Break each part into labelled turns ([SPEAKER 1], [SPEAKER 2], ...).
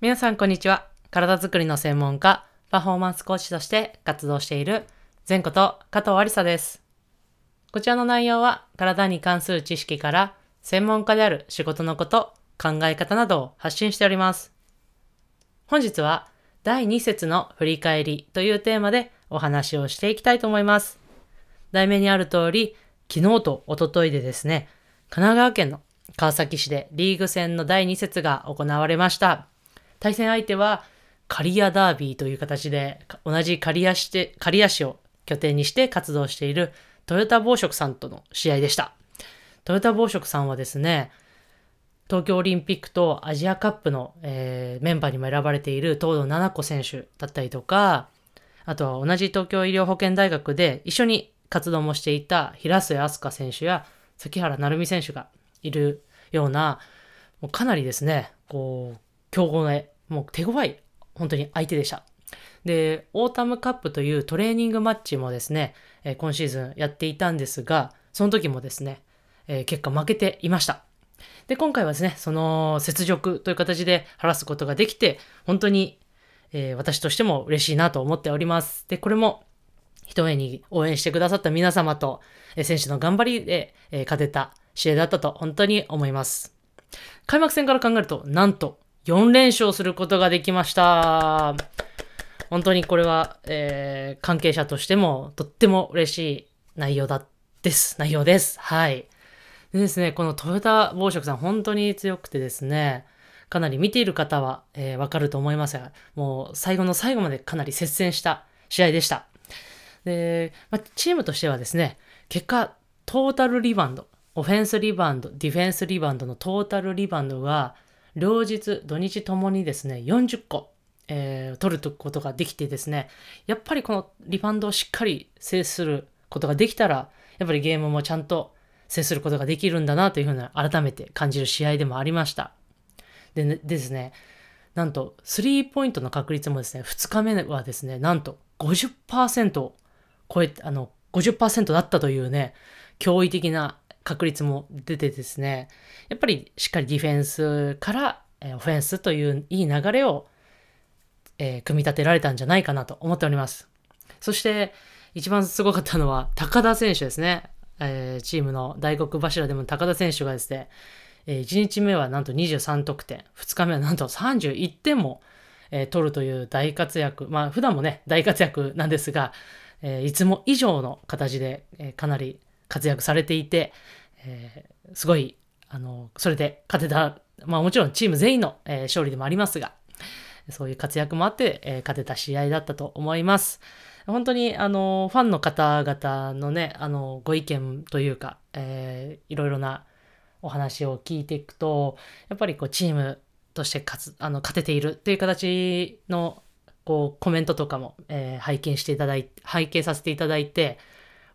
[SPEAKER 1] 皆さんこんにちは。体づくりの専門家、パフォーマンスコーチとして活動している前こと加藤ありさです。こちらの内容は体に関する知識から専門家である仕事のこと、考え方などを発信しております。本日は第2節の振り返りというテーマでお話をしていきたいと思います。題名にある通り、昨日と一昨日でですね、神奈川県の川崎市でリーグ戦の第2節が行われました。対戦相手は刈谷ダービーという形で同じ刈谷市で刈谷市を拠点にして活動しているトヨタ紡織さんとの試合でした。トヨタ紡織さんはですね、東京オリンピックとアジアカップの、えーメンバーにも選ばれている東堂七子選手だったりとか、あとは同じ東京医療保険大学で一緒に活動もしていた平末飛鳥選手や崎原成美選手がいるような、もうかなりですね、こう、強豪の、もう手強い、本当に相手でした。で、オータムカップというトレーニングマッチもですね、えー今シーズンやっていたんですが、その時もですね、えー結果負けていました。で、今回はですね、その雪辱という形で晴らすことができて、本当に、えー私としても嬉しいなと思っております。で、これも、一重に応援してくださった皆様と、えー選手の頑張りで、えー勝てた試合だったと本当に思います。開幕戦から考えると、なんと4連勝することができました。本当にこれは、えー関係者としてもとっても嬉しい内容だです。内容です。はい。でですね、このトヨタ紡織さん本当に強くてですね、かなり見ている方は、えーわかると思いますが、もう最後の最後までかなり接戦した試合でした。で、まあ、チームとしてはですね、結果、トータルリバウンド、オフェンスリバウンド、ディフェンスリバウンドのトータルリバウンドが、両日、土日ともにですね、40個、えー取ることができてですね、やっぱりこのリバウンドをしっかり制することができたら、やっぱりゲームもちゃんと制することができるんだなというふうな改めて感じる試合でもありました。でねですね、なんと、スリーポイントの確率もですね、2日目はですね、なんと50%を超えて、あの、50%だったというね、驚異的な確率も出てですね、やっぱりしっかりディフェンスから、オフェンスといういい流れを、えー組み立てられたんじゃないかなと思っております。そして、一番すごかったのは、高田選手ですね。えーチームの大黒柱でも高田選手がですね、え1日目はなんと23得点、2日目はなんと31点も、えー取るという大活躍。まあ、普段もね、大活躍なんですが、えいつも以上の形で、えかなり活躍されていて、えーすごい、あの、それで勝てた、まあもちろんチーム全員の、えー勝利でもありますが、そういう活躍もあって、えー勝てた試合だったと思います。本当に、あの、ファンの方々のね、あの、ご意見というか、えーいろいろなお話を聞いていくと、やっぱりこう、チームとして勝つ、あの、勝てているっていう形の、こう、コメントとかも、えー拝見していただいて、拝見させていただいて、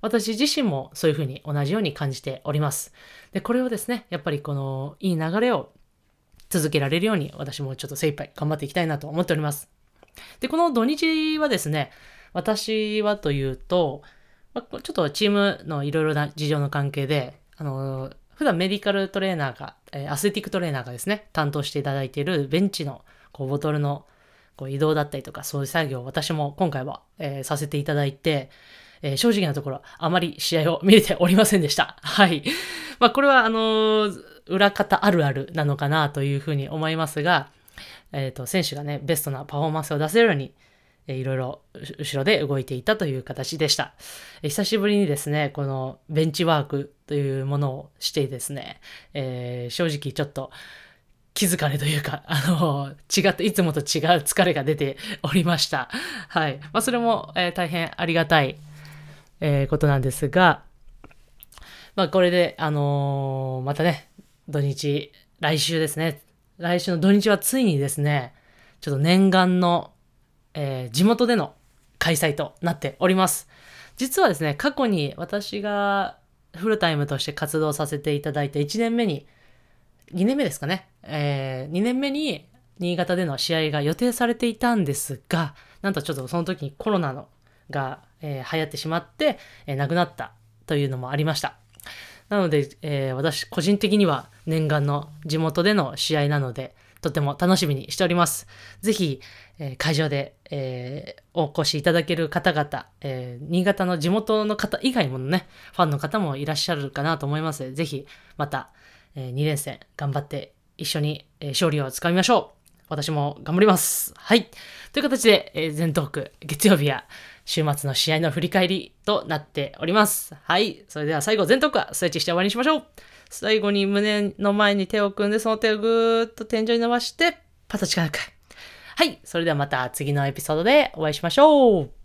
[SPEAKER 1] 私自身もそういうふうに同じように感じております。で、これをですね、やっぱりこの、いい流れを続けられるように、私もちょっと精一杯頑張っていきたいなと思っております。で、この土日はですね、私はというと、ちょっとチームのいろいろな事情の関係で、あの、普段メディカルトレーナーが、アスレティックトレーナーがですね、担当していただいているベンチのこうボトルのこう移動だったりとか、そういう作業を私も今回は、えーさせていただいて、えー正直なところ、あまり試合を見れておりませんでした。はい。まあ、これは、あのー裏方あるあるなのかなというふうに思いますが、えっ、と、選手がね、ベストなパフォーマンスを出せるように、えーいろいろ後ろで動いていたという形でした。久しぶりにですね、このベンチワークというものをしてですね、えー正直ちょっと気づかれというか、あの、違って、いつもと違う疲れが出ておりました。はい。まあ、それも、えー大変ありがたい、えーことなんですが、まあ、これで、あのーまたね、土日、来週ですね。来週の土日はついにですね、ちょっと念願の、えー地元での開催となっております。実はですね、過去に私がフルタイムとして活動させていただいて1年目に、2年目ですかね、え2年目に新潟での試合が予定されていたんですが、なんとちょっとその時にコロナのが、えー流行ってしまって、えー亡くなったというのもありました。なので、えー私個人的には念願の地元での試合なので、とても楽しみにしております。ぜひ、えー会場で、えーお越しいただける方々、えー新潟の地元の方以外もね、ファンの方もいらっしゃるかなと思います、ぜひ、また、え2連戦頑張って一緒に、えー勝利をつかみましょう。私も頑張ります。はい。という形で、えー、全トーク、月曜日や週末の試合の振り返りとなっております。はい。それでは最後、全トークはストレッチして終わりにしましょう。最後に胸の前に手を組んで、その手をぐーっと天井に伸ばして、パッと力抜く。はい。それではまた次のエピソードでお会いしましょう。